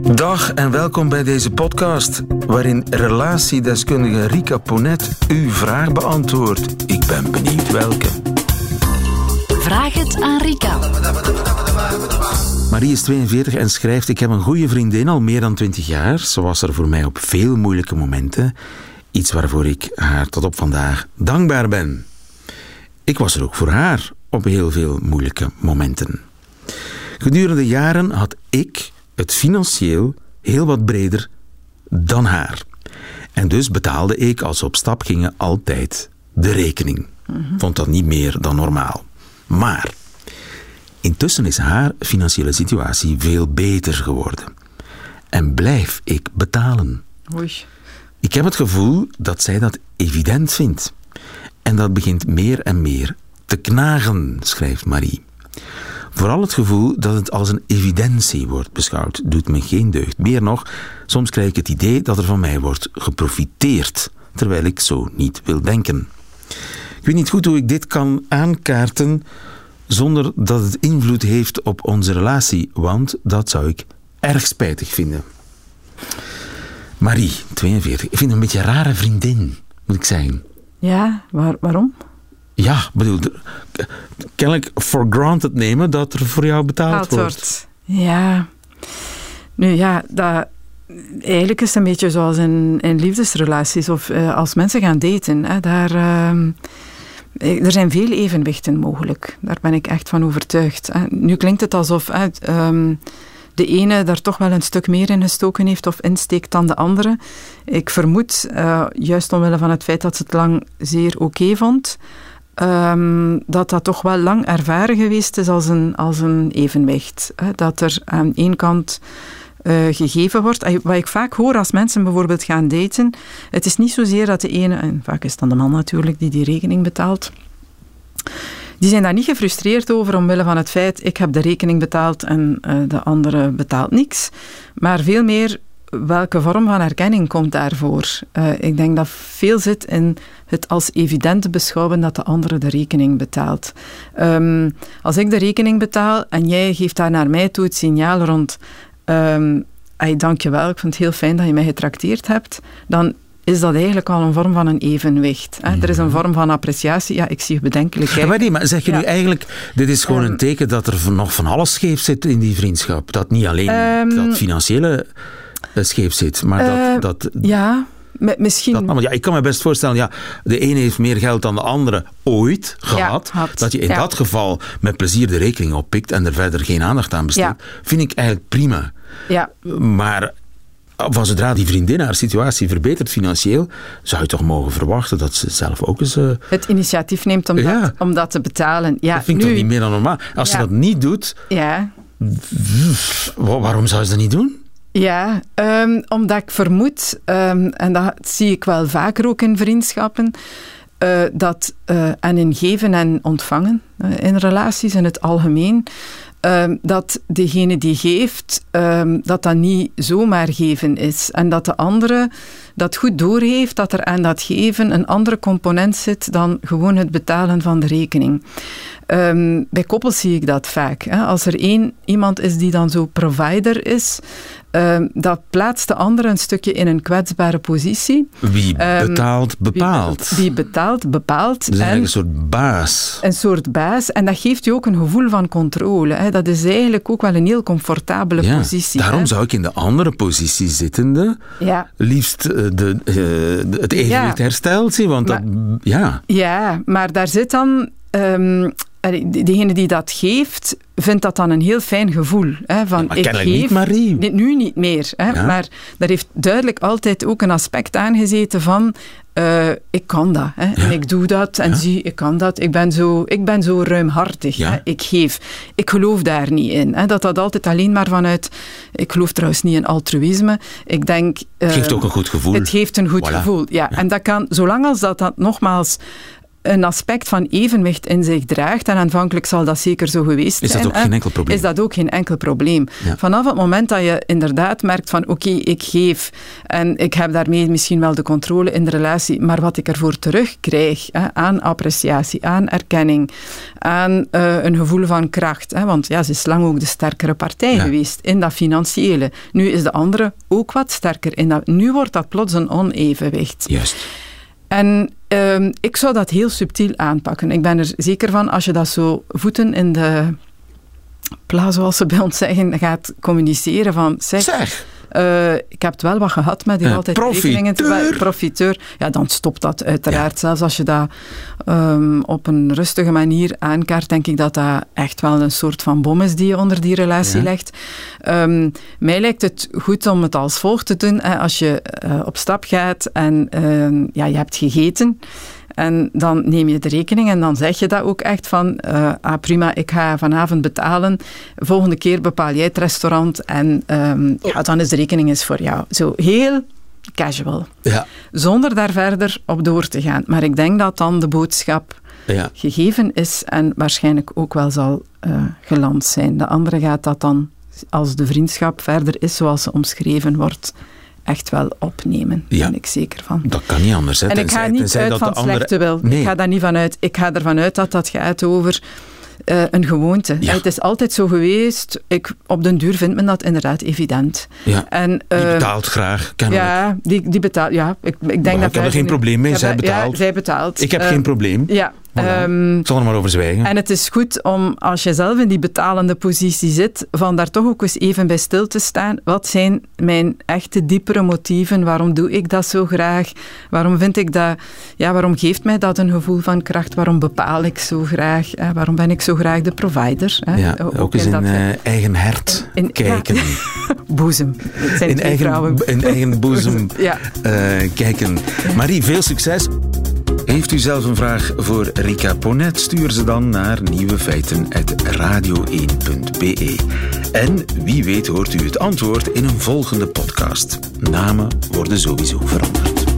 Dag en welkom bij deze podcast, waarin relatiedeskundige Rika Ponet uw vraag beantwoordt. Ik ben benieuwd welke. Vraag het aan Rika. Marie is 42 en schrijft: Ik heb een goede vriendin al meer dan 20 jaar. Ze was er voor mij op veel moeilijke momenten. Iets waarvoor ik haar tot op vandaag dankbaar ben. Ik was er ook voor haar op heel veel moeilijke momenten. Gedurende jaren had ik het financieel heel wat breder dan haar. En dus betaalde ik, als we op stap gingen, altijd de rekening. Vond dat niet meer dan normaal. Maar intussen is haar financiële situatie veel beter geworden. En blijf ik betalen. Oei. Ik heb het gevoel dat zij dat evident vindt. En dat begint meer en meer te knagen, schrijft Marie. Vooral het gevoel dat het als een evidentie wordt beschouwd, doet me geen deugd. Meer nog, soms krijg ik het idee dat er van mij wordt geprofiteerd, terwijl ik zo niet wil denken. Ik weet niet goed hoe ik dit kan aankaarten zonder dat het invloed heeft op onze relatie, want dat zou ik erg spijtig vinden. Marie, 42. Ik vind een beetje een rare vriendin, moet ik zeggen. Ja, waar, waarom? Ja, bedoel, kennelijk for granted nemen dat er voor jou betaald Betaald wordt. Ja. Nu ja, dat, eigenlijk is het een beetje zoals in, in liefdesrelaties of eh, als mensen gaan daten. Hè, daar, ehm, eh, er zijn veel evenwichten mogelijk. Daar ben ik echt van overtuigd. hè. Nu klinkt het alsof hè, ehm, de ene daar toch wel een stuk meer in gestoken heeft of insteekt dan de andere. Ik vermoed, eh, juist omwille van het feit dat ze het lang zeer oké vond, ehm, dat dat toch wel lang ervaren geweest is als een, als een evenwicht. Hè? Dat er aan één kant eh, gegeven wordt. Wat ik vaak hoor als mensen bijvoorbeeld gaan daten, het is niet zozeer dat de ene, en vaak is het dan de man natuurlijk die die rekening betaalt, die zijn daar niet gefrustreerd over omwille van het feit ik heb de rekening betaald en eh, de andere betaalt niks. Maar veel meer welke vorm van erkenning komt daarvoor. Eh, ik denk dat veel zit in het als evident beschouwen dat de andere de rekening betaalt. Ehm, als ik de rekening betaal en jij geeft daar naar mij toe het signaal rond ehm hey, dankjewel, ik vind het heel fijn dat je mij getrakteerd hebt, dan is dat eigenlijk al een vorm van een evenwicht. Hè? Er is een vorm van appreciatie. Ja, ik zie je bedenkelijk Ja, maar, nee, maar zeg je Ja. nu eigenlijk, dit is gewoon Ehm. een teken dat er nog van alles scheef zit in die vriendschap. Dat niet alleen Ehm. dat financiële scheef zit, maar Eh, dat... dat Ja, mi- misschien... dat, ja, ik kan me best voorstellen, ja, de ene heeft meer geld dan de andere ooit gehad. had. Dat je in Ja. dat geval met plezier de rekening oppikt en er verder geen aandacht aan besteedt, vind ik eigenlijk prima. ja, Maar van zodra die vriendin haar situatie verbetert financieel, zou je toch mogen verwachten dat ze zelf ook eens... eh, het initiatief neemt om, Ja. dat, om dat te betalen. Ja, dat vind ik nu, toch niet meer dan normaal. Als ze dat niet doet, Ja, wa- waarom zou ze dat niet doen? Ja, ehm, omdat ik vermoed, ehm, en dat zie ik wel vaker ook in vriendschappen, eh, dat, eh, en in geven en ontvangen, eh, in relaties in het algemeen, ehm, dat degene die geeft, dat dat niet zomaar geven is. En dat de andere dat goed doorheeft, dat er aan dat geven een andere component zit dan gewoon het betalen van de rekening. Ehm, bij koppels zie ik dat vaak. Hè. Als er één iemand is die dan zo provider is, ehm, dat plaatst de andere een stukje in een kwetsbare positie. Wie Ehm, betaalt, bepaalt. Wie, wie betaalt, bepaalt. Is en een soort baas. een soort baas. En dat geeft je ook een gevoel van controle. Hè. Dat is eigenlijk ook wel een heel comfortabele Ja, positie. daarom hè. zou ik in de andere positie zittende Ja. liefst eh, de, eh, de- het evenwicht Ja. hersteld zien. Want dat, ja, Ja, maar daar zit dan... ehm, degene die dat geeft, vindt dat dan een heel fijn gevoel. Hè, van, maar ik geef, niet Marie. Nu niet meer. Hè, Ja. Maar daar heeft duidelijk altijd ook een aspect aangezeten van... eh, ik kan dat. Hè, En ik doe dat. En Ja. zie, ik kan dat. Ik ben zo, ik ben zo ruimhartig. Ja. Hè, ik geef. Ik geloof daar niet in. Hè, dat dat altijd alleen maar vanuit... Ik geloof trouwens niet in altruïsme. Ik denk... het geeft eh, ook een goed gevoel. het geeft een goed Voilà. gevoel, ja. Ja. En dat kan, zolang als dat, dat nogmaals een aspect van evenwicht in zich draagt, en aanvankelijk zal dat zeker zo geweest zijn. Is dat ook geen enkel probleem? Is dat ook geen enkel probleem. Ja. Vanaf het moment dat je inderdaad merkt van oké, ik geef en ik heb daarmee misschien wel de controle in de relatie, maar wat ik ervoor terugkrijg hè, aan appreciatie, aan erkenning, aan uh, een gevoel van kracht, hè, want ja, ze is lang ook de sterkere partij Ja. geweest in dat financiële. Nu is de andere ook wat sterker in dat. Nu wordt dat plots een onevenwicht. Juist. En ehm, ik zou dat heel subtiel aanpakken. Ik ben er zeker van, als je dat zo voeten in de pla, zoals ze bij ons zeggen, gaat communiceren van, Zeg, eh, ik heb het wel wat gehad met die Eh, altijd rekeningen te profiteur. Ja, dan stopt dat uiteraard. Zelfs als je dat ehm, op een rustige manier aankaart, denk ik dat dat echt wel een soort van bom is die je onder die relatie Ja. legt. Ehm, mij lijkt het goed om het als volgt te doen. Hè, als je eh, op stap gaat en ehm, ja, je hebt gegeten. En dan neem je de rekening en dan zeg je dat ook echt van, ah prima, ik ga vanavond betalen. Volgende keer bepaal jij het restaurant en ehm, ja, dan is de rekening eens voor jou. Zo heel casual. ja, Zonder daar verder op door te gaan. Maar ik denk dat dan de boodschap ja. gegeven is en waarschijnlijk ook wel zal eh, geland zijn. De andere gaat dat dan, als de vriendschap verder is zoals ze omschreven wordt, echt wel opnemen. Daar Ja. ben ik zeker van. Dat kan niet anders. Hè. En ik ga niet uit dat van de andere- slechte wil. Nee. Ik ga daar niet van uit. Ik ga ervan uit dat dat gaat over eh, een gewoonte. Ja. Het is altijd zo geweest. Ik, op den duur vindt men dat inderdaad evident. Ja, En, die eh, betaalt graag, kennelijk. ja, die, die betaalt. Ja, ik, ik denk Maar dat ik heb er geen probleem mee, zij betaalt. Ja, zij betaalt. Ik heb Eh, geen probleem. Ja. Voilà. ehm, Ik zal er maar over zwijgen. en het is goed om, als je zelf in die betalende positie zit, van daar toch ook eens even bij stil te staan. Wat zijn mijn echte diepere motieven? Waarom doe ik dat zo graag? Waarom vind ik dat, ja, waarom geeft mij dat een gevoel van kracht? Waarom bepaal ik zo graag? Hè? Waarom ben ik zo graag de provider? Hè? ja, ook, eens in dat, eh, eigen hert in- kijken. boezem. Het zijn In eigen, in eigen boezem Ja. eh, kijken. Marie, veel succes. Heeft u zelf een vraag voor Rika Ponet? Stuur ze dan naar nieuwefeiten.radio1.be. En wie weet hoort u het antwoord in een volgende podcast. Namen worden sowieso veranderd.